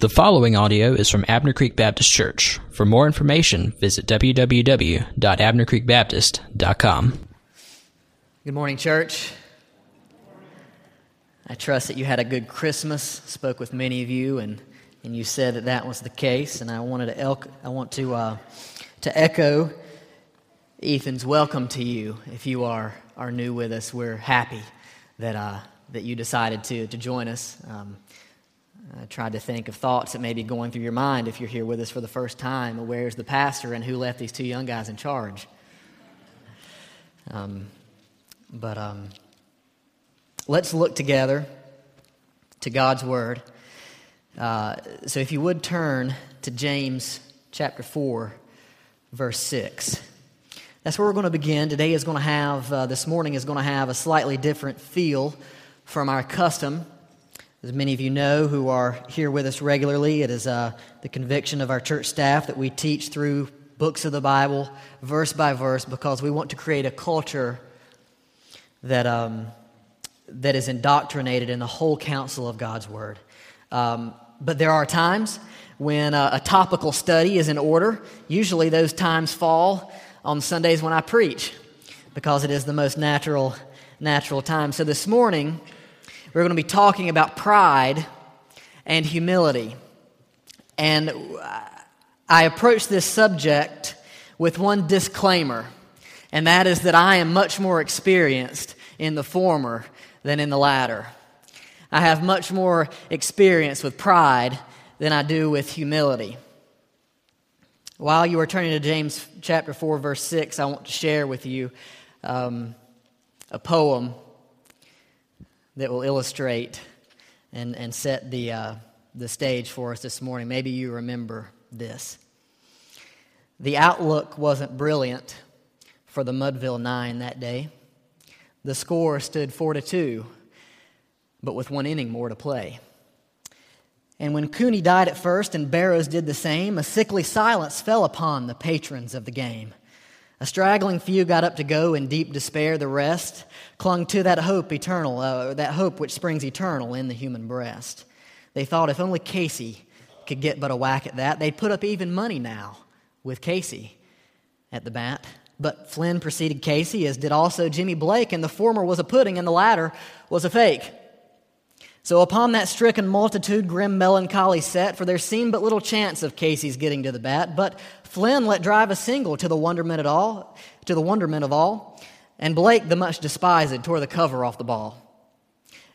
The following audio is from Abner Creek Baptist Church. For more information, visit www.abnercreekbaptist.com. Good morning, church. I trust that you had a good Christmas. Spoke with many of you, and, and you said that that was the case. And I wanted to elk, I want to uh, to echo Ethan's welcome to you. If you are are new with us, we're happy that uh, that you decided to to join us. Um, I tried to think of thoughts that may be going through your mind if you're here with us for the first time. Where's the pastor and who left these two young guys in charge? Um, but um, let's look together to God's Word. Uh, so if you would turn to James chapter 4, verse 6. That's where we're going to begin. Today is going to have, uh, this morning is going to have a slightly different feel from our custom. As many of you know who are here with us regularly, it is uh, the conviction of our church staff that we teach through books of the Bible, verse by verse, because we want to create a culture that, um, that is indoctrinated in the whole counsel of God's Word. Um, but there are times when uh, a topical study is in order. Usually those times fall on Sundays when I preach, because it is the most natural, natural time. So this morning, we're going to be talking about pride and humility. And I approach this subject with one disclaimer, and that is that I am much more experienced in the former than in the latter. I have much more experience with pride than I do with humility. While you are turning to James chapter 4, verse 6, I want to share with you um, a poem that will illustrate and, and set the, uh, the stage for us this morning. Maybe you remember this. The outlook wasn't brilliant for the Mudville Nine that day. The score stood 4 to 2, but with one inning more to play. And when Cooney died at first and Barrows did the same, a sickly silence fell upon the patrons of the game. A straggling few got up to go in deep despair. The rest clung to that hope eternal, uh, that hope which springs eternal in the human breast. They thought if only Casey could get but a whack at that, they'd put up even money now with Casey at the bat. But Flynn preceded Casey, as did also Jimmy Blake, and the former was a pudding and the latter was a fake. So upon that stricken multitude, grim melancholy set, for there seemed but little chance of Casey's getting to the bat. But Flynn let drive a single to the wonderment of all, to the wonderment of all, and Blake, the much despised, tore the cover off the ball.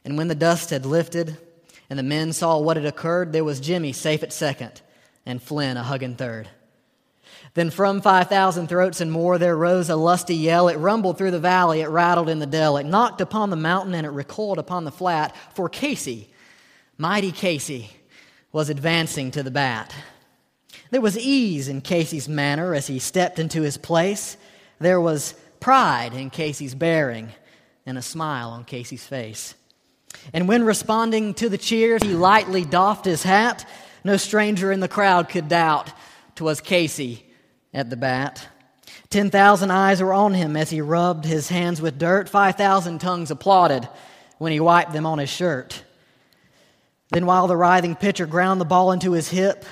And when the dust had lifted and the men saw what had occurred, there was Jimmy safe at second, and Flynn a hugging third. Then from 5,000 throats and more there rose a lusty yell. It rumbled through the valley, it rattled in the dell, it knocked upon the mountain, and it recoiled upon the flat. For Casey, mighty Casey, was advancing to the bat. There was ease in Casey's manner as he stepped into his place. There was pride in Casey's bearing and a smile on Casey's face. And when responding to the cheers, he lightly doffed his hat. No stranger in the crowd could doubt 'twas Casey at the bat. 10,000 eyes were on him as he rubbed his hands with dirt. 5,000 tongues applauded when he wiped them on his shirt. Then, while the writhing pitcher ground the ball into his hip,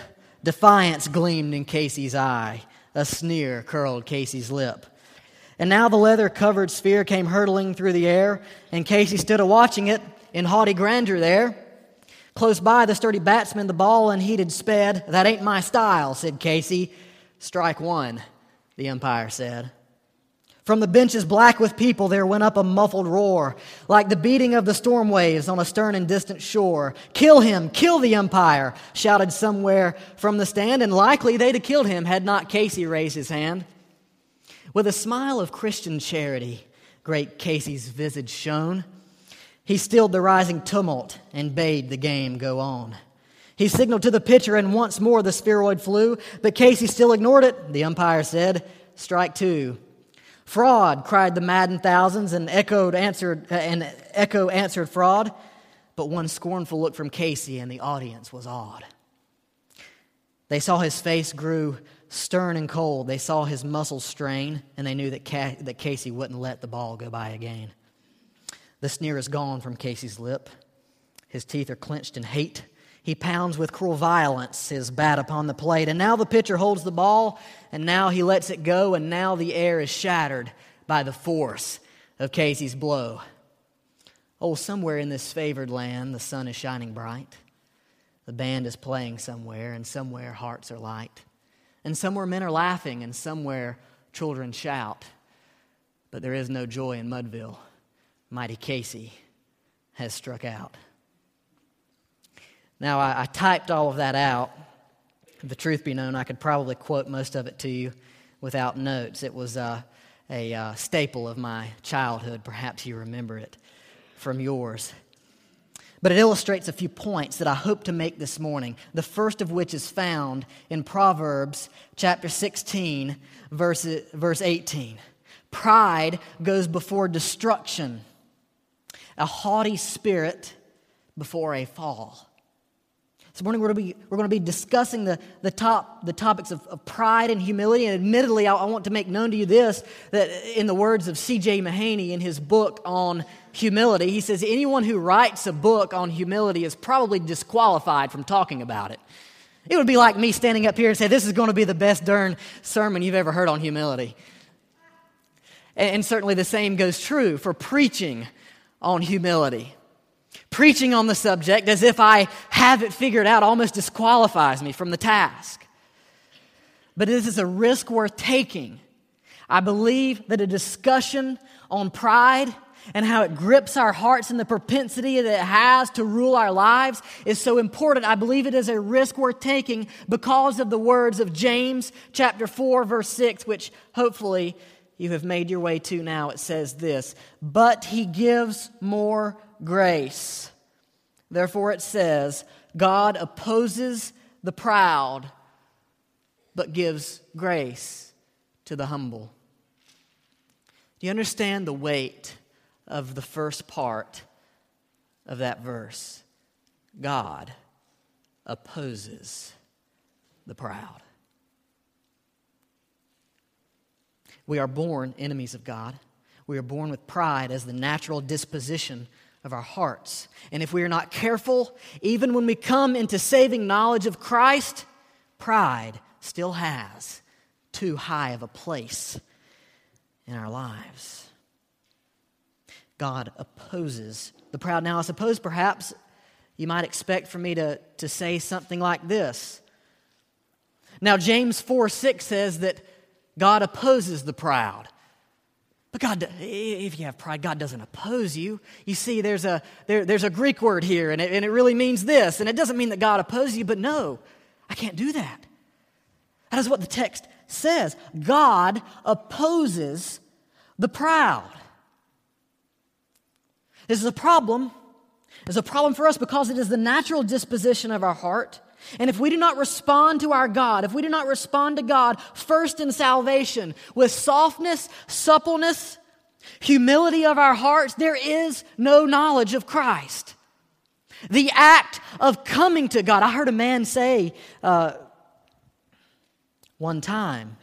defiance gleamed in Casey's eye. A sneer curled Casey's lip. And now the leather covered sphere came hurtling through the air, and Casey stood a watching it in haughty grandeur there. Close by the sturdy batsman, the ball unheeded sped. That ain't my style, said Casey, Strike one, the umpire said. From the benches black with people, there went up a muffled roar, like the beating of the storm waves on a stern and distant shore. Kill him, kill the umpire, shouted somewhere from the stand, and likely they'd have killed him had not Casey raised his hand. With a smile of Christian charity, great Casey's visage shone. He stilled the rising tumult and bade the game go on. He signaled to the pitcher, and once more the spheroid flew, but Casey still ignored it. The umpire said, Strike two. Fraud, cried the maddened thousands, and echoed answered, and echo answered fraud. But one scornful look from Casey, and the audience was awed. They saw his face grew stern and cold. They saw his muscles strain, and they knew that, Ca- that Casey wouldn't let the ball go by again. The sneer is gone from Casey's lip. His teeth are clenched in hate. He pounds with cruel violence his bat upon the plate. And now the pitcher holds the ball, and now he lets it go, and now the air is shattered by the force of Casey's blow. Oh, somewhere in this favored land, the sun is shining bright. The band is playing somewhere, and somewhere hearts are light. And somewhere men are laughing, and somewhere children shout. But there is no joy in Mudville. Mighty Casey has struck out. Now, I, I, typed all of that out. The truth be known, I could probably quote most of it to you without notes. It was uh, a uh, staple of my childhood. Perhaps you remember it from yours. But it illustrates a few points that I hope to make this morning. The first of which is found in Proverbs chapter 16, verse, verse 18. Pride goes before destruction, a haughty spirit before a fall. This morning we're going to be, we're going to be discussing the, the, top, the topics of, of pride and humility. And admittedly, I, I, want to make known to you this that in the words of C.J. Mahaney in his book on humility, he says anyone who writes a book on humility is probably disqualified from talking about it. It would be like me standing up here and say, This is going to be the best darn sermon you've ever heard on humility. And, and certainly the same goes true for preaching on humility. Preaching on the subject as if I have it figured out almost disqualifies me from the task. But this is a risk worth taking. I believe that a discussion on pride and how it grips our hearts and the propensity that it has to rule our lives is so important. I believe it is a risk worth taking because of the words of James chapter 4 verse 6 which hopefully you have made your way to now. It says this, "But he gives more grace. Therefore, it says, God opposes the proud, but gives grace to the humble. Do you understand the weight of the first part of that verse? God opposes the proud. We are born enemies of God. We are born with pride as the natural disposition of our hearts. And if we are not careful, even when we come into saving knowledge of Christ, pride still has too high of a place in our lives. God opposes the proud. Now, I suppose perhaps you might expect for me to, to say something like this. Now, James 4 6 says that God opposes the proud. But God, if you have pride, God doesn't oppose you. You see, there's a, there, there's a Greek word here, and it, and it really means this. And it doesn't mean that God opposes you, but no, I can't do that. That is what the text says. God opposes the proud. This is a problem. It's a problem for us because it is the natural disposition of our heart and if we do not respond to our God, if we do not respond to God first in salvation with softness, suppleness, humility of our hearts, there is no knowledge of Christ. The act of coming to God. I heard a man say uh, one time,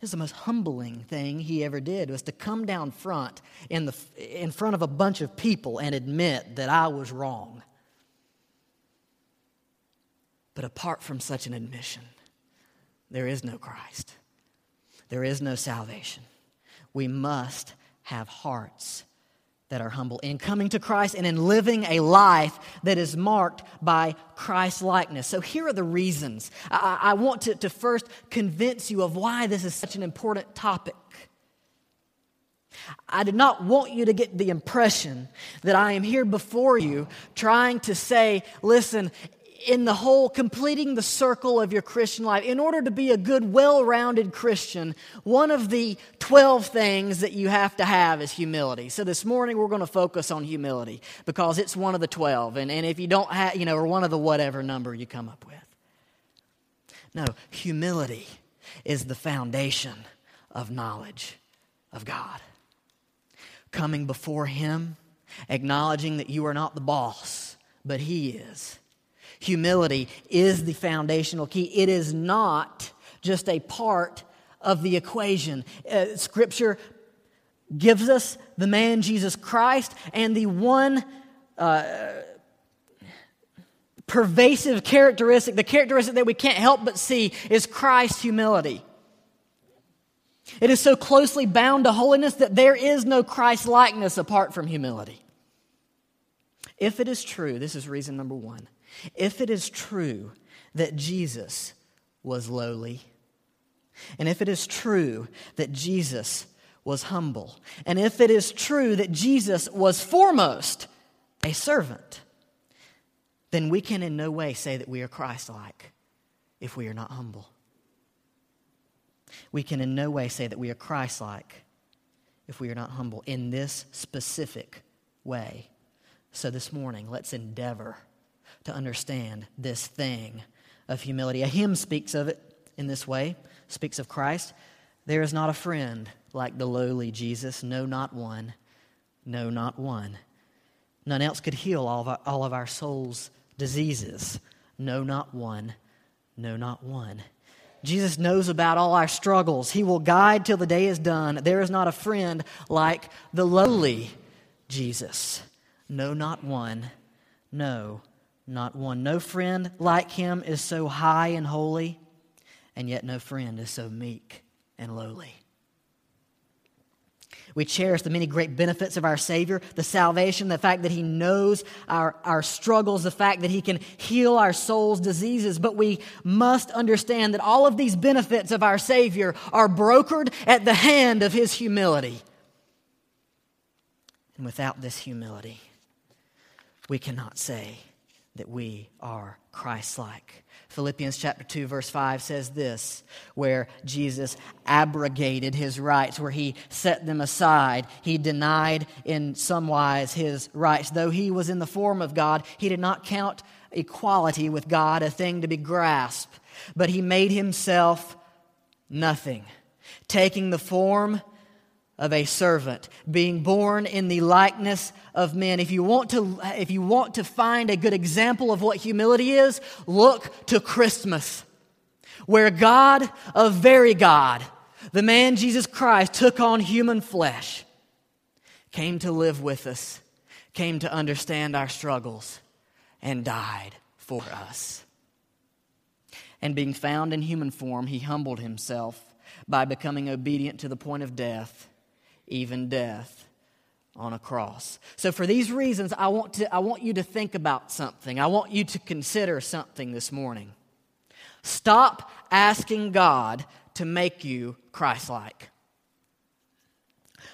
this is the most humbling thing he ever did was to come down front in, the, in front of a bunch of people and admit that I was wrong. But apart from such an admission, there is no Christ. There is no salvation. We must have hearts that are humble in coming to Christ and in living a life that is marked by Christ likeness. So, here are the reasons. I, I want to, to first convince you of why this is such an important topic. I did not want you to get the impression that I am here before you trying to say, listen, in the whole completing the circle of your Christian life, in order to be a good, well rounded Christian, one of the 12 things that you have to have is humility. So this morning we're going to focus on humility because it's one of the 12. And, and if you don't have, you know, or one of the whatever number you come up with. No, humility is the foundation of knowledge of God. Coming before Him, acknowledging that you are not the boss, but He is Humility is the foundational key. It is not just a part of the equation. Uh, scripture gives us the man Jesus Christ and the one uh, pervasive characteristic, the characteristic that we can't help but see, is Christ's humility. It is so closely bound to holiness that there is no Christ likeness apart from humility. If it is true, this is reason number one. If it is true that Jesus was lowly, and if it is true that Jesus was humble, and if it is true that Jesus was foremost a servant, then we can in no way say that we are Christ like if we are not humble. We can in no way say that we are Christ like if we are not humble in this specific way. So this morning, let's endeavor to understand this thing of humility. A hymn speaks of it in this way, speaks of Christ. There is not a friend like the lowly Jesus, no, not one, no, not one. None else could heal all of our, all of our soul's diseases, no, not one, no, not one. Jesus knows about all our struggles. He will guide till the day is done. There is not a friend like the lowly Jesus. No, not one. No, not one. No friend like him is so high and holy, and yet no friend is so meek and lowly. We cherish the many great benefits of our Savior, the salvation, the fact that He knows our, our struggles, the fact that He can heal our soul's diseases. But we must understand that all of these benefits of our Savior are brokered at the hand of His humility. And without this humility, we cannot say that we are Christ like. Philippians chapter 2 verse 5 says this where Jesus abrogated his rights where he set them aside he denied in some wise his rights though he was in the form of God he did not count equality with God a thing to be grasped but he made himself nothing taking the form of a servant, being born in the likeness of men. If you want to, if you want to find a good example of what humility is, look to Christmas, where God, a very God, the man Jesus Christ, took on human flesh, came to live with us, came to understand our struggles, and died for us. And being found in human form, he humbled himself by becoming obedient to the point of death even death on a cross. So, for these reasons, I want, to, I want you to think about something. I want you to consider something this morning. Stop asking God to make you Christ like.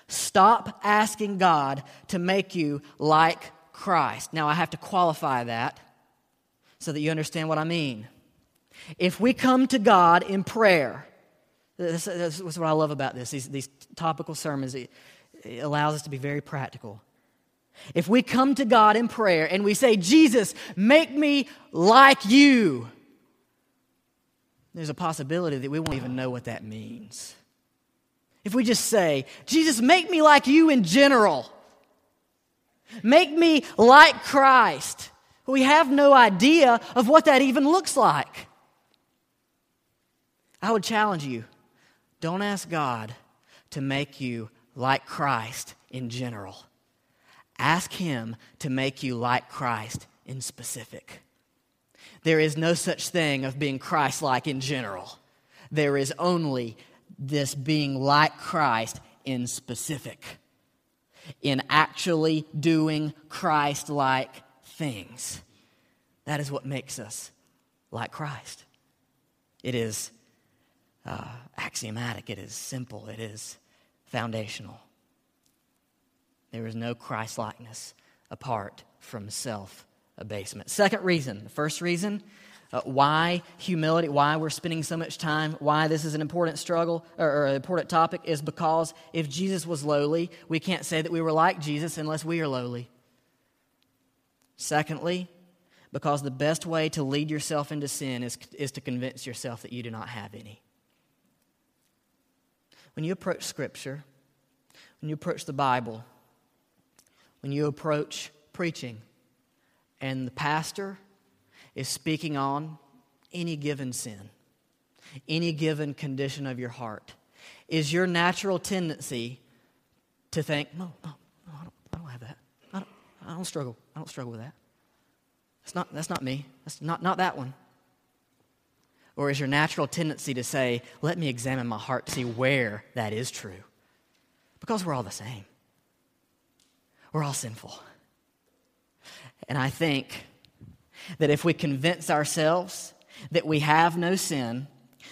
Stop asking God to make you like Christ. Now, I have to qualify that so that you understand what I mean. If we come to God in prayer, this, this is what I love about this. These, these topical sermons, it, it allows us to be very practical. If we come to God in prayer and we say, Jesus, make me like you, there's a possibility that we won't even know what that means. If we just say, Jesus, make me like you in general, make me like Christ, we have no idea of what that even looks like. I would challenge you don't ask God to make you like Christ in general. Ask Him to make you like Christ in specific. There is no such thing of being Christ like in general. There is only this being like Christ in specific, in actually doing Christ like things. That is what makes us like Christ. It is uh, axiomatic, it is simple, it is foundational. There is no Christ likeness apart from self abasement. Second reason, the first reason uh, why humility, why we're spending so much time, why this is an important struggle or, or an important topic is because if Jesus was lowly, we can't say that we were like Jesus unless we are lowly. Secondly, because the best way to lead yourself into sin is, is to convince yourself that you do not have any. When you approach Scripture, when you approach the Bible, when you approach preaching, and the pastor is speaking on any given sin, any given condition of your heart, is your natural tendency to think, no, no, no I, don't, I don't have that. I don't, I don't struggle. I don't struggle with that. That's not, that's not me. That's not, not that one. Or is your natural tendency to say, let me examine my heart to see where that is true? Because we're all the same. We're all sinful. And I think that if we convince ourselves that we have no sin,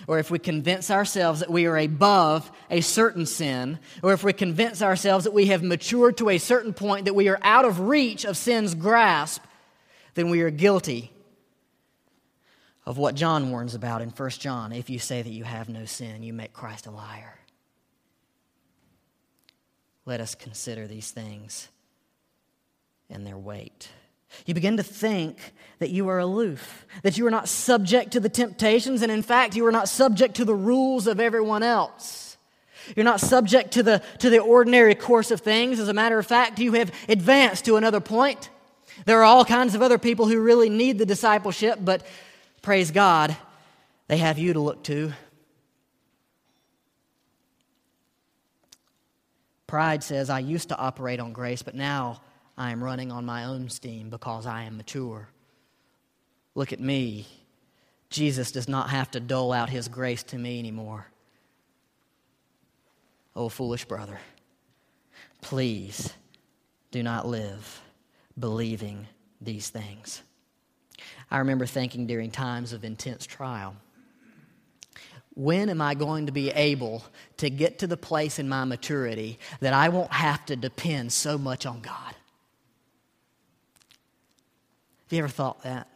or if we convince ourselves that we are above a certain sin, or if we convince ourselves that we have matured to a certain point, that we are out of reach of sin's grasp, then we are guilty of what John warns about in 1 John. If you say that you have no sin, you make Christ a liar. Let us consider these things and their weight. You begin to think that you are aloof, that you are not subject to the temptations, and in fact, you are not subject to the rules of everyone else. You're not subject to the, to the ordinary course of things. As a matter of fact, you have advanced to another point. There are all kinds of other people who really need the discipleship, but praise God, they have you to look to. Pride says, I used to operate on grace, but now I am running on my own steam because I am mature. Look at me. Jesus does not have to dole out his grace to me anymore. Oh, foolish brother, please do not live believing these things. I remember thinking during times of intense trial when am I going to be able to get to the place in my maturity that I won't have to depend so much on God? Have you ever thought that?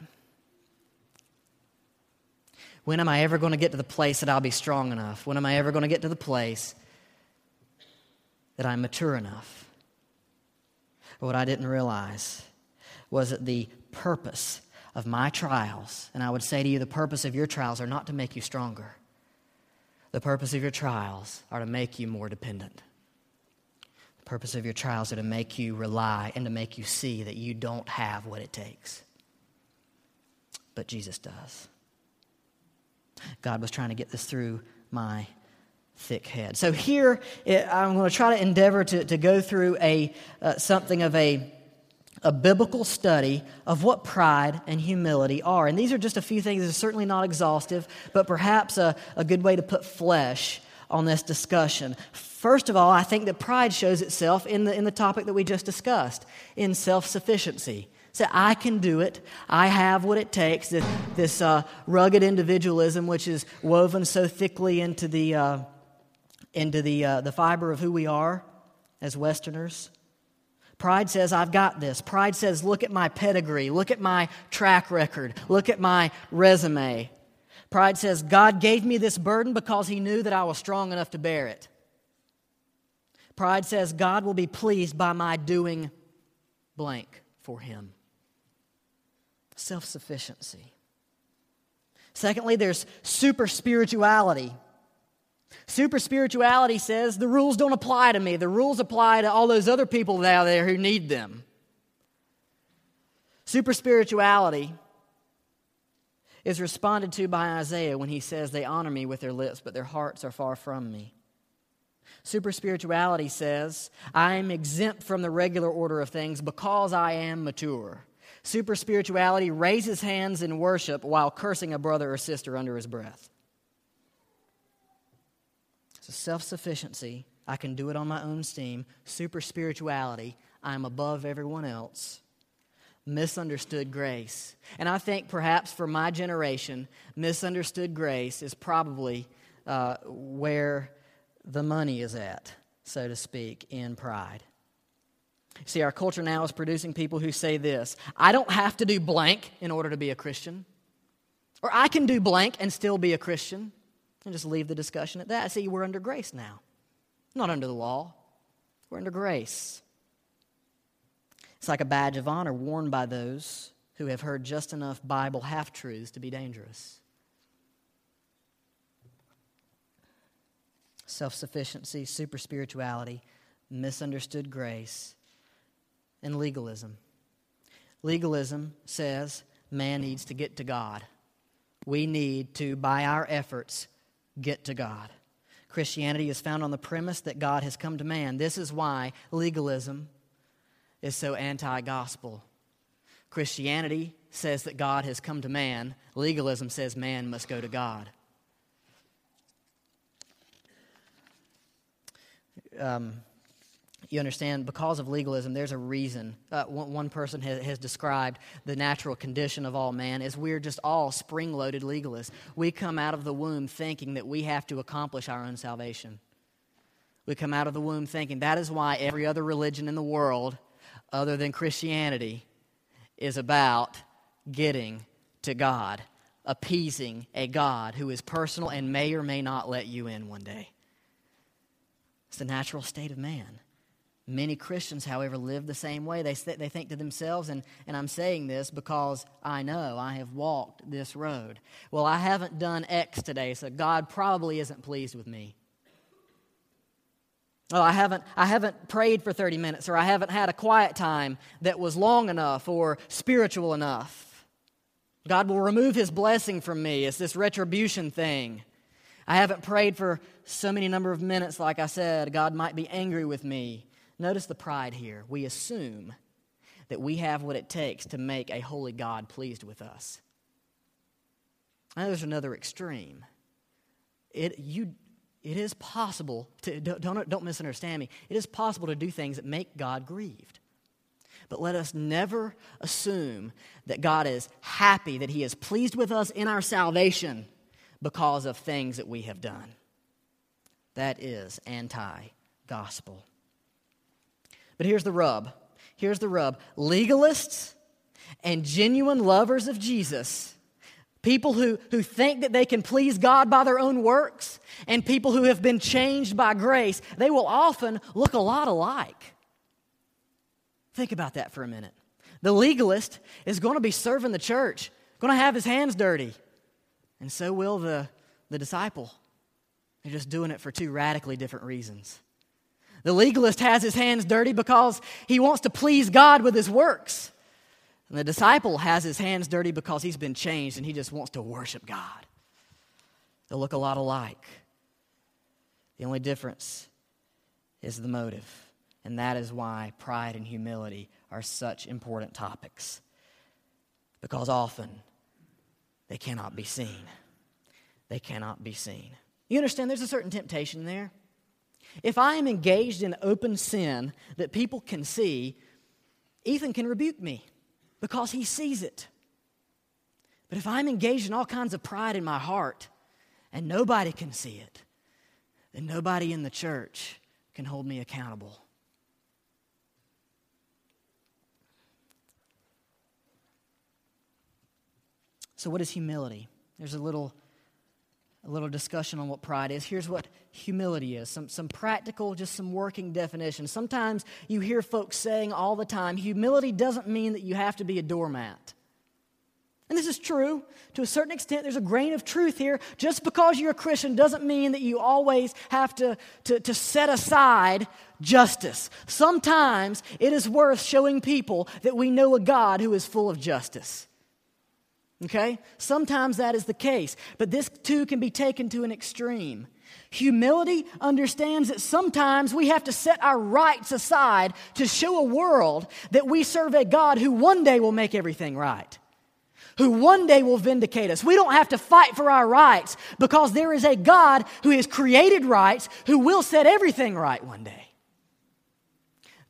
When am I ever going to get to the place that I'll be strong enough? When am I ever going to get to the place that I'm mature enough? What I didn't realize was that the purpose of my trials, and I would say to you, the purpose of your trials are not to make you stronger. The purpose of your trials are to make you more dependent. The purpose of your trials are to make you rely and to make you see that you don't have what it takes. But Jesus does. God was trying to get this through my thick head. So here, I'm going to try to endeavor to, to go through a, uh, something of a, a biblical study of what pride and humility are. And these are just a few things that are certainly not exhaustive, but perhaps a, a good way to put flesh on this discussion. First of all, I think that pride shows itself in the, in the topic that we just discussed, in self sufficiency. Say, I can do it. I have what it takes. This, this uh, rugged individualism, which is woven so thickly into the, uh, into the, uh, the fiber of who we are as Westerners. Pride says, I've got this. Pride says, look at my pedigree, look at my track record, look at my resume. Pride says, God gave me this burden because he knew that I was strong enough to bear it. Pride says, God will be pleased by my doing blank for him. Self sufficiency. Secondly, there's super spirituality. Super spirituality says the rules don't apply to me, the rules apply to all those other people out there who need them. Super spirituality is responded to by Isaiah when he says, They honor me with their lips, but their hearts are far from me. Super spirituality says, I am exempt from the regular order of things because I am mature. Super spirituality raises hands in worship while cursing a brother or sister under his breath. So, self sufficiency, I can do it on my own steam. Super spirituality, I'm above everyone else. Misunderstood grace. And I think perhaps for my generation, misunderstood grace is probably uh, where the money is at, so to speak, in pride. See, our culture now is producing people who say this I don't have to do blank in order to be a Christian. Or I can do blank and still be a Christian. And just leave the discussion at that. See, we're under grace now, not under the law. We're under grace. It's like a badge of honor worn by those who have heard just enough Bible half truths to be dangerous. Self sufficiency, super spirituality, misunderstood grace, and legalism. Legalism says man needs to get to God. We need to, by our efforts, get to God. Christianity is found on the premise that God has come to man. This is why legalism is so anti gospel. Christianity says that God has come to man, legalism says man must go to God. Um, you understand, because of legalism, there's a reason. Uh, one, one, person has, has, described the natural condition of all man as we're just all spring loaded legalists. We come out of the womb thinking that we have to accomplish our own salvation. We come out of the womb thinking that is why every other religion in the world, other than Christianity, is about getting to God, appeasing a God who is personal and may or may not let you in one day. It's the natural state of man. Many Christians, however, live the same way. They, they think to themselves, and, and I'm saying this because I know I have walked this road. Well, I haven't done X today, so God probably isn't pleased with me. Oh, I haven't, I haven't prayed for 30 minutes, or I haven't had a quiet time that was long enough or spiritual enough. God will remove his blessing from me. It's this retribution thing. I haven't prayed for so many number of minutes, like I said. God might be angry with me. Notice the pride here. We assume that we have what it takes to make a holy God pleased with us. Now, there's another extreme. It, you, it is possible to, don't, don't misunderstand me, it is possible to do things that make God grieved. But let us never assume that God is happy, that He is pleased with us in our salvation because of things that we have done. That is anti gospel. But here's the rub. Here's the rub. Legalists and genuine lovers of Jesus, people who, who think that they can please God by their own works, and people who have been changed by grace, they will often look a lot alike. Think about that for a minute. The legalist is going to be serving the church, going to have his hands dirty, and so will the, the disciple. They're just doing it for two radically different reasons. The legalist has his hands dirty because he wants to please God with his works. And the disciple has his hands dirty because he's been changed and he just wants to worship God. They look a lot alike. The only difference is the motive. And that is why pride and humility are such important topics. Because often they cannot be seen. They cannot be seen. You understand there's a certain temptation there. If I am engaged in open sin that people can see, Ethan can rebuke me because he sees it. But if I'm engaged in all kinds of pride in my heart and nobody can see it, then nobody in the church can hold me accountable. So, what is humility? There's a little a little discussion on what pride is. Here's what humility is some, some practical, just some working definitions. Sometimes you hear folks saying all the time humility doesn't mean that you have to be a doormat. And this is true. To a certain extent, there's a grain of truth here. Just because you're a Christian doesn't mean that you always have to, to, to set aside justice. Sometimes it is worth showing people that we know a God who is full of justice. Okay? Sometimes that is the case, but this too can be taken to an extreme. Humility understands that sometimes we have to set our rights aside to show a world that we serve a God who one day will make everything right, who one day will vindicate us. We don't have to fight for our rights because there is a God who has created rights who will set everything right one day.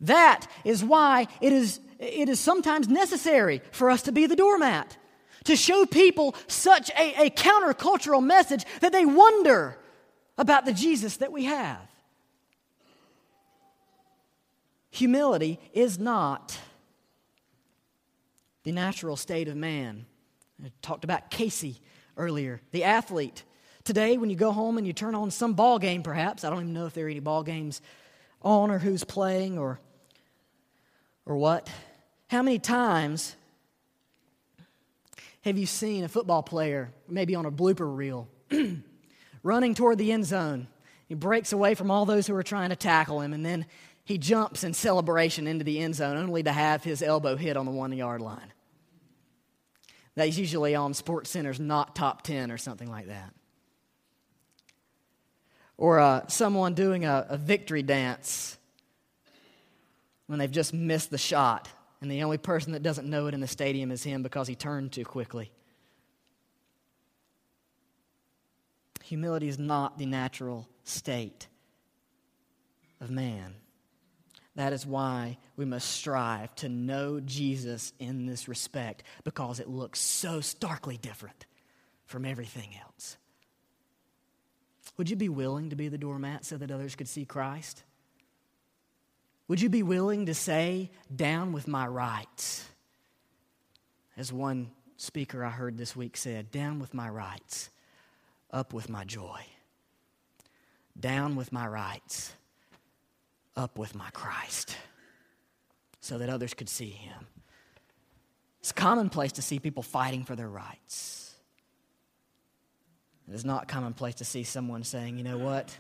That is why it is, it is sometimes necessary for us to be the doormat to show people such a, a countercultural message that they wonder about the Jesus that we have. Humility is not the natural state of man. I talked about Casey earlier, the athlete. Today, when you go home and you turn on some ball game, perhaps, I don't even know if there are any ball games on or who's playing or, or what. How many times have you seen a football player, maybe on a blooper reel, running toward the end zone? He breaks away from all those who are trying to tackle him, and then he jumps in celebration into the end zone, only to have his elbow hit on the one yard line. That's usually on Sports Center's not top 10 or something like that. Or uh, someone doing a, a victory dance when they've just missed the shot and the only person that doesn't know it in the stadium is him because he turned too quickly. Humility is not the natural state of man. That is why we must strive to know Jesus in this respect because it looks so starkly different from everything else. Would you be willing to be the doormat so that others could see Christ? Would you be willing to say, Down with my rights? As one speaker I heard this week said, Down with my rights, up with my joy. Down with my rights, up with my Christ, so that others could see him. It's commonplace to see people fighting for their rights. It is not commonplace to see someone saying, you know what?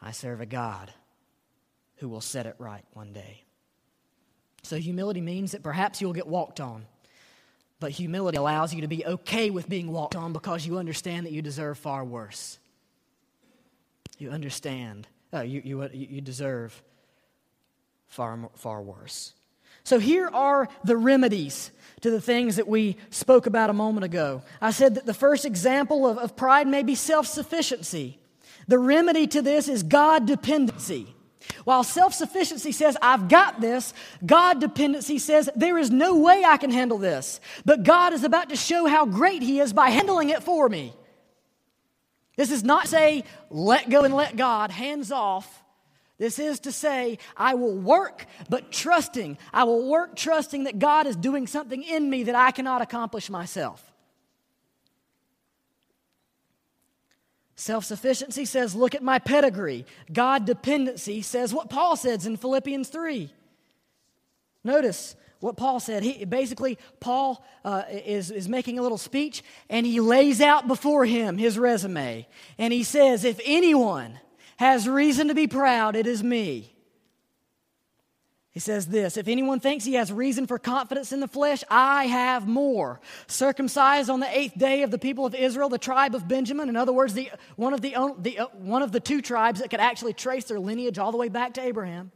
I serve a God who will set it right one day. So, humility means that perhaps you'll get walked on. But humility allows you to be okay with being walked on because you understand that you deserve far worse. You understand, uh, you, you, you deserve far, far worse. So, here are the remedies to the things that we spoke about a moment ago. I said that the first example of, of pride may be self sufficiency. The remedy to this is God dependency. While self sufficiency says, I've got this, God dependency says, there is no way I can handle this. But God is about to show how great He is by handling it for me. This is not say, let go and let God, hands off. This is to say, I will work, but trusting. I will work trusting that God is doing something in me that I cannot accomplish myself. Self sufficiency says, look at my pedigree. God dependency says what Paul says in Philippians 3. Notice what Paul said. He, basically, Paul uh, is, is making a little speech and he lays out before him his resume. And he says, If anyone has reason to be proud, it is me. He says this If anyone thinks he has reason for confidence in the flesh, I have more. Circumcised on the eighth day of the people of Israel, the tribe of Benjamin, in other words, the, one, of the, the, uh, one of the two tribes that could actually trace their lineage all the way back to Abraham.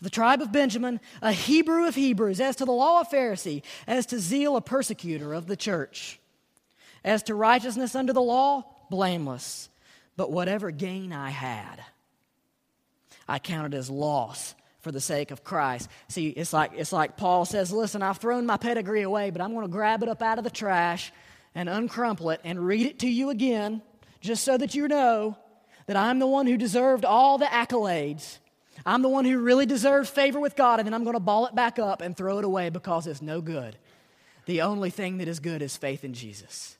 The tribe of Benjamin, a Hebrew of Hebrews, as to the law, a Pharisee, as to zeal, a persecutor of the church, as to righteousness under the law, blameless. But whatever gain I had, I counted as loss for the sake of Christ. See, it's like, it's like Paul says, Listen, I've thrown my pedigree away, but I'm going to grab it up out of the trash and uncrumple it and read it to you again, just so that you know that I'm the one who deserved all the accolades. I'm the one who really deserves favor with God, and then I'm going to ball it back up and throw it away because it's no good. The only thing that is good is faith in Jesus.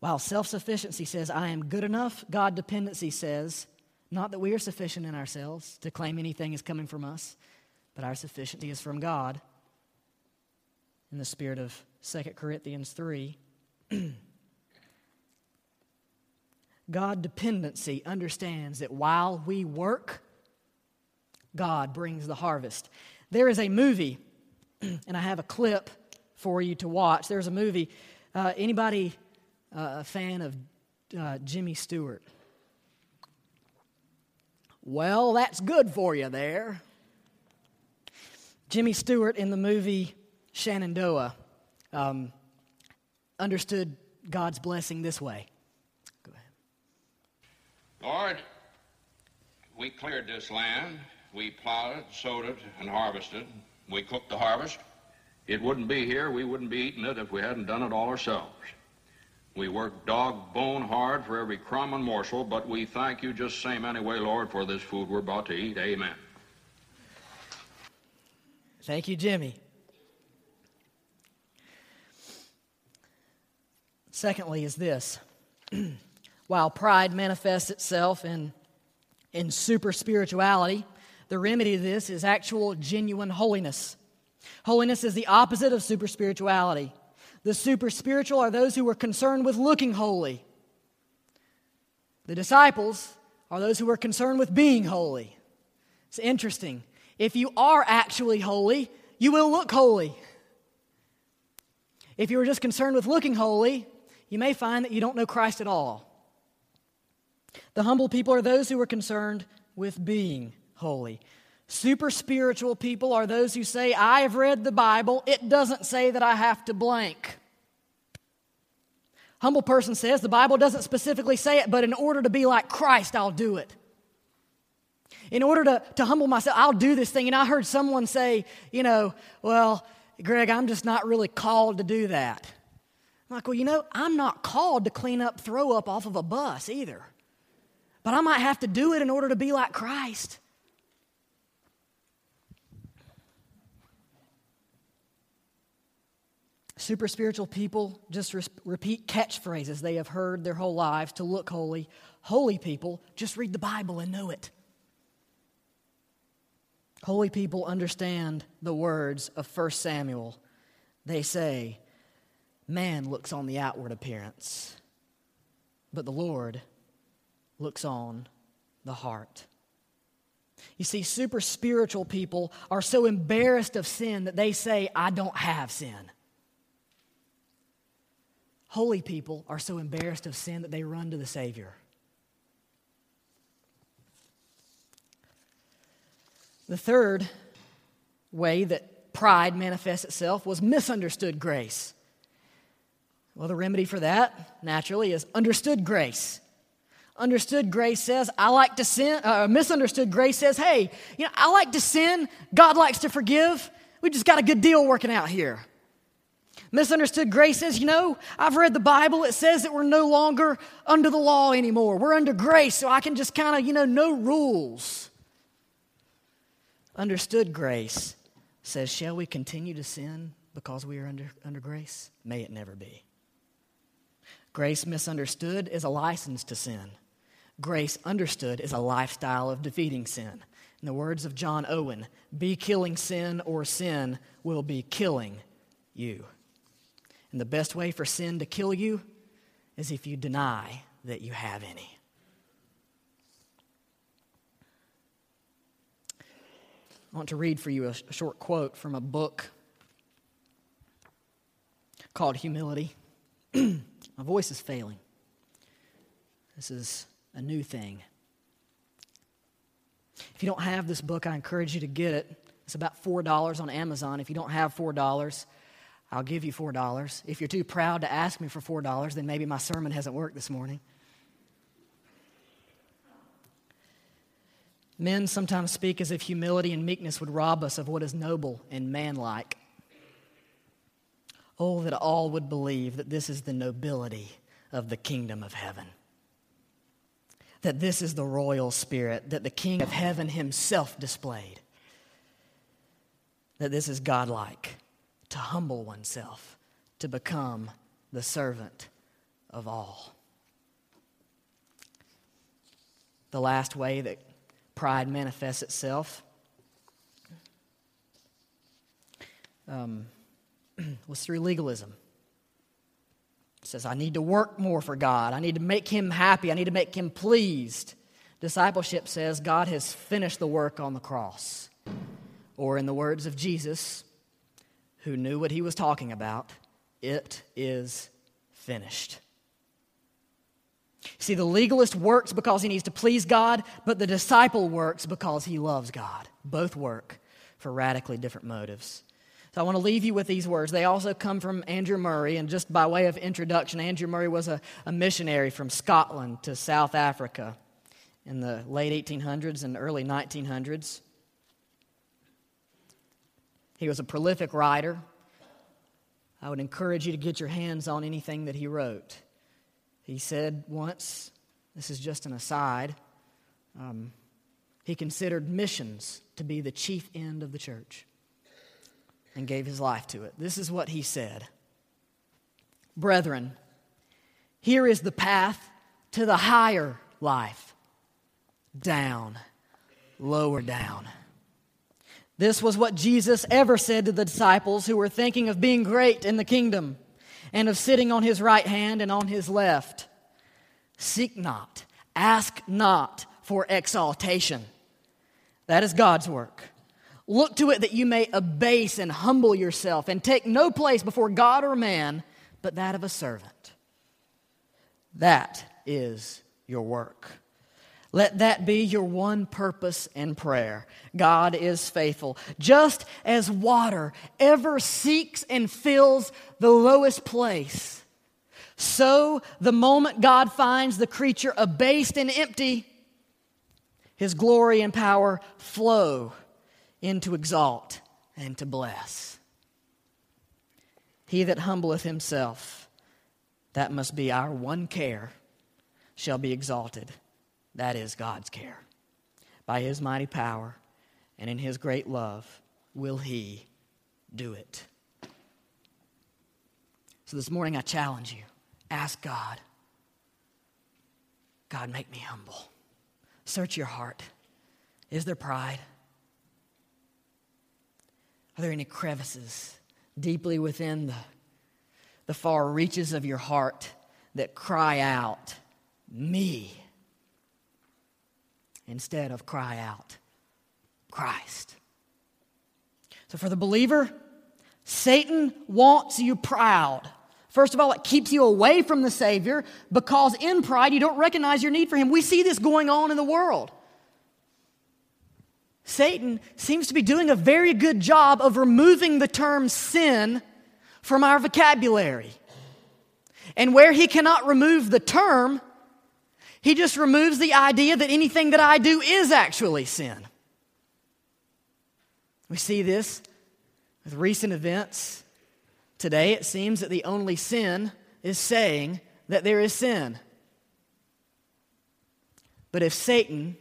While self sufficiency says, I am good enough, God dependency says, not that we are sufficient in ourselves to claim anything is coming from us, but our sufficiency is from God. In the spirit of 2 Corinthians 3, God dependency understands that while we work, God brings the harvest. There is a movie, and I have a clip for you to watch. There's a movie. Uh, anybody uh, a fan of uh, Jimmy Stewart. Well, that's good for you there. Jimmy Stewart in the movie Shenandoah um, understood God's blessing this way. Go ahead. Lord, we cleared this land, we plowed it, sowed it, and harvested. We cooked the harvest. It wouldn't be here, we wouldn't be eating it if we hadn't done it all ourselves. We work dog bone hard for every crumb and morsel, but we thank you just same anyway, Lord, for this food we're about to eat. Amen. Thank you, Jimmy. Secondly, is this while pride manifests itself in, in super spirituality, the remedy to this is actual, genuine holiness. Holiness is the opposite of super spirituality. The super spiritual are those who were concerned with looking holy. The disciples are those who are concerned with being holy. It's interesting. If you are actually holy, you will look holy. If you are just concerned with looking holy, you may find that you don't know Christ at all. The humble people are those who are concerned with being holy. Super spiritual people are those who say, I have read the Bible, it doesn't say that I have to blank. Humble person says, the Bible doesn't specifically say it, but in order to be like Christ, I'll do it. In order to, to humble myself, I'll do this thing. And I heard someone say, you know, well, Greg, I'm just not really called to do that. I'm like, well, you know, I'm not called to clean up throw up off of a bus either. But I might have to do it in order to be like Christ. Super spiritual people just re- repeat catchphrases they have heard their whole lives to look holy. Holy people just read the Bible and know it. Holy people understand the words of 1 Samuel. They say, Man looks on the outward appearance, but the Lord looks on the heart. You see, super spiritual people are so embarrassed of sin that they say, I don't have sin. Holy people are so embarrassed of sin that they run to the Savior. The third way that pride manifests itself was misunderstood grace. Well, the remedy for that, naturally, is understood grace. Understood grace says, I like to sin. Uh, misunderstood grace says, hey, you know, I like to sin. God likes to forgive. We just got a good deal working out here. Misunderstood grace says, you know, I've read the Bible. It says that we're no longer under the law anymore. We're under grace, so I can just kind of, you know, no rules. Understood grace says, shall we continue to sin because we are under, under grace? May it never be. Grace misunderstood is a license to sin. Grace understood is a lifestyle of defeating sin. In the words of John Owen, be killing sin or sin will be killing you. And the best way for sin to kill you is if you deny that you have any. I want to read for you a, short quote from a book called Humility. My voice is failing. This is a new thing. If you don't have this book, I encourage you to get it. It's about $4 on Amazon. If you don't have $4, I'll give you $4. If you're too proud to ask me for $4, then maybe my sermon hasn't worked this morning. Men sometimes speak as if humility and meekness would rob us of what is noble and manlike. Oh, that all would believe that this is the nobility of the kingdom of heaven. That this is the royal spirit that the King of heaven himself displayed. That this is godlike to humble oneself, to become the servant of all. The last way that pride manifests itself um, was through legalism. It says, I need to work more for God. I need to make him happy. I need to make him pleased. Discipleship says God has finished the work on the cross. Or, in the words of Jesus, who knew what he was talking about, it is finished. See, the legalist works because he needs to please God, but the disciple works because he loves God. Both work for radically different motives. So I want to leave you with these words. They also come from Andrew Murray, and just by way of introduction, Andrew Murray was a, a missionary from Scotland to South Africa in the late 1800s and early 1900s. He was a prolific writer. I would encourage you to get your hands on anything that he wrote. He said once, this is just an aside, um, he considered missions to be the chief end of the church and gave his life to it. This is what he said Brethren, here is the path to the higher life down, lower down. This was what Jesus ever said to the disciples who were thinking of being great in the kingdom and of sitting on his right hand and on his left. Seek not, ask not for exaltation. That is God's work. Look to it that you may abase and humble yourself and take no place before God or man but that of a servant. That is your work. Let that be your one purpose and prayer. God is faithful. Just as water ever seeks and fills the lowest place, so the moment God finds the creature abased and empty, his glory and power flow in to exalt and to bless. He that humbleth himself, that must be our one care, shall be exalted. That is God's care. By his mighty power and in his great love will he do it. So this morning I challenge you ask God, God, make me humble. Search your heart. Is there pride? Are there any crevices deeply within the, the far reaches of your heart that cry out, Me? Instead of cry out, Christ. So for the believer, Satan wants you proud. First of all, it keeps you away from the Savior because in pride you don't recognize your need for Him. We see this going on in the world. Satan seems to be doing a very good job of removing the term sin from our vocabulary. And where he cannot remove the term, he just removes the idea that anything that I do is actually sin. We see this with recent events. Today, it seems that the only sin is saying that there is sin. But if Satan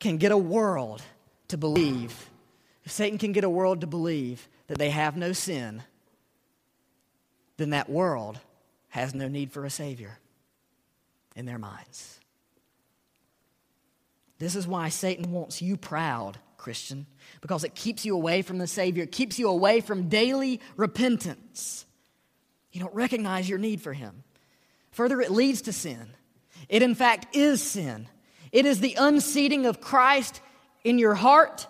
can get a world to believe, if Satan can get a world to believe that they have no sin, then that world has no need for a Savior in their minds. This is why Satan wants you proud, Christian, because it keeps you away from the Savior, it keeps you away from daily repentance. You don't recognize your need for Him. Further, it leads to sin. It, in fact, is sin. It is the unseating of Christ in your heart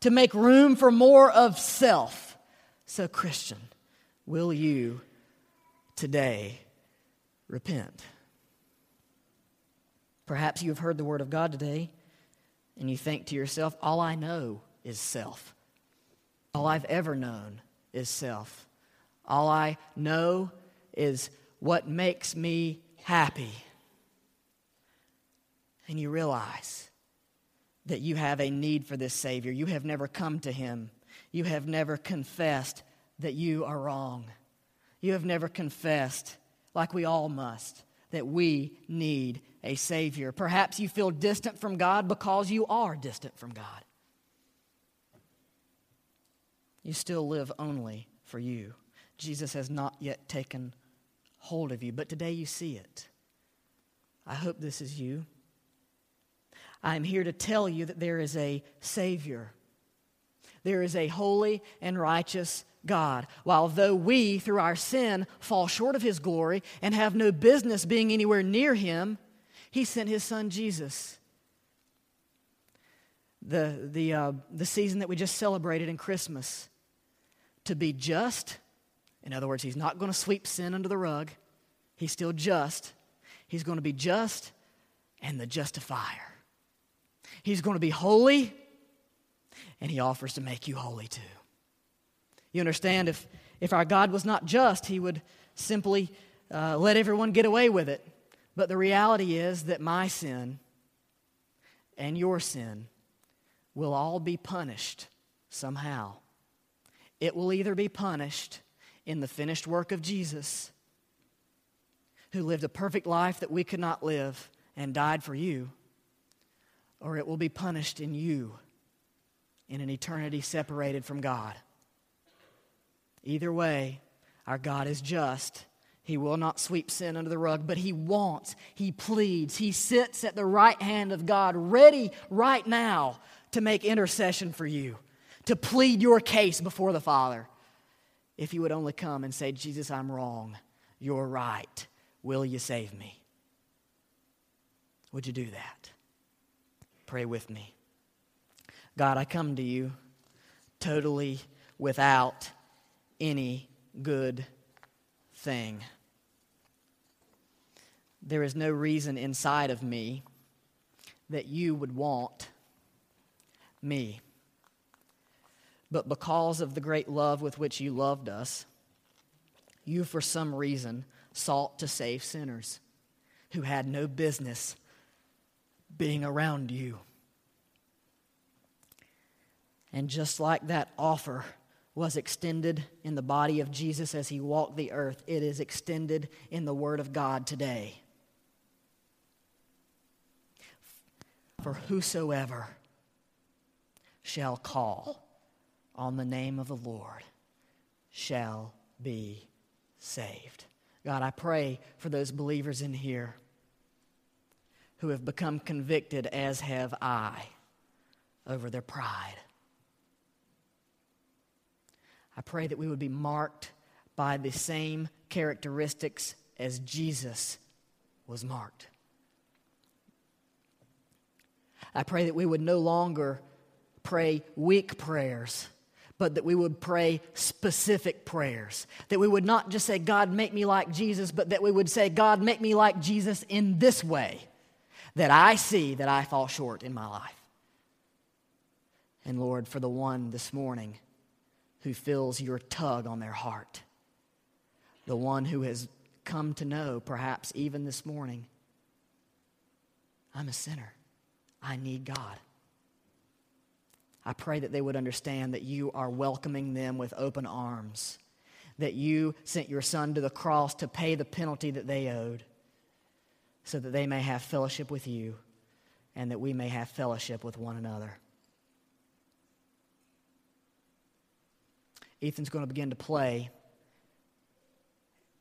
to make room for more of self. So, Christian, will you today repent? Perhaps you have heard the word of God today and you think to yourself, all I know is self. All I've ever known is self. All I know is what makes me happy. And you realize that you have a need for this Savior. You have never come to Him. You have never confessed that you are wrong. You have never confessed, like we all must, that we need a Savior. Perhaps you feel distant from God because you are distant from God. You still live only for you. Jesus has not yet taken hold of you, but today you see it. I hope this is you. I am here to tell you that there is a Savior. There is a holy and righteous God. While though we, through our sin, fall short of His glory and have no business being anywhere near Him, he sent his son Jesus. The, the, uh, the season that we just celebrated in Christmas to be just. In other words, he's not going to sweep sin under the rug. He's still just. He's going to be just and the justifier. He's going to be holy, and he offers to make you holy too. You understand, if, if our God was not just, he would simply uh, let everyone get away with it. But the reality is that my sin and your sin will all be punished somehow. It will either be punished in the finished work of Jesus, who lived a perfect life that we could not live and died for you, or it will be punished in you in an eternity separated from God. Either way, our God is just he will not sweep sin under the rug, but he wants, he pleads, he sits at the right hand of God, ready right now to make intercession for you, to plead your case before the Father. If you would only come and say, Jesus, I'm wrong, you're right, will you save me? Would you do that? Pray with me. God, I come to you totally without any good thing. There is no reason inside of me that you would want me. But because of the great love with which you loved us, you for some reason sought to save sinners who had no business being around you. And just like that offer was extended in the body of Jesus as he walked the earth, it is extended in the Word of God today. For whosoever shall call on the name of the Lord shall be saved. God, I pray for those believers in here who have become convicted, as have I, over their pride. I pray that we would be marked by the same characteristics as Jesus was marked. I pray that we would no longer pray weak prayers, but that we would pray specific prayers. That we would not just say, God, make me like Jesus, but that we would say, God, make me like Jesus in this way that I see that I fall short in my life. And Lord, for the one this morning who feels your tug on their heart, the one who has come to know, perhaps even this morning, I'm a sinner. I need God. I pray that they would understand that you are welcoming them with open arms, that you sent your son to the cross to pay the penalty that they owed, so that they may have fellowship with you and that we may have fellowship with one another. Ethan's going to begin to play,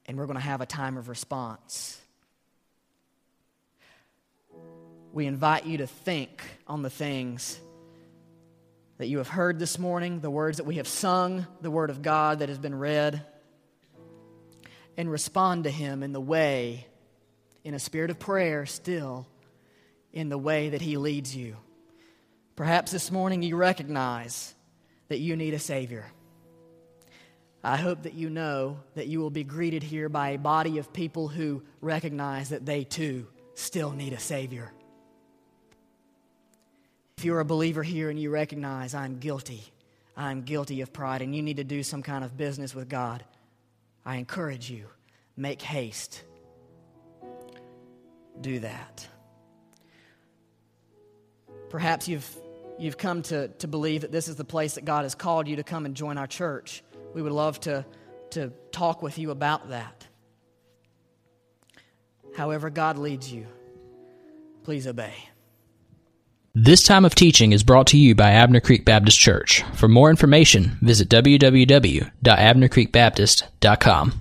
and we're going to have a time of response. We invite you to think on the things that you have heard this morning, the words that we have sung, the word of God that has been read, and respond to Him in the way in a spirit of prayer still in the way that He leads you. Perhaps this morning you recognize that you need a Savior. I hope that you know that you will be greeted here by a body of people who recognize that they too still need a Savior. If you're a believer here and you recognize I'm guilty, I'm guilty of pride, and you need to do some kind of business with God, I encourage you make haste do that. Perhaps you've, you've come to, to believe that this is the place that God has called you to come and join our church. We would love to, to talk with you about that. However, God leads you, please obey. This time of teaching is brought to you by Abner Creek Baptist Church. For more information, visit www.abnercreekbaptist.com.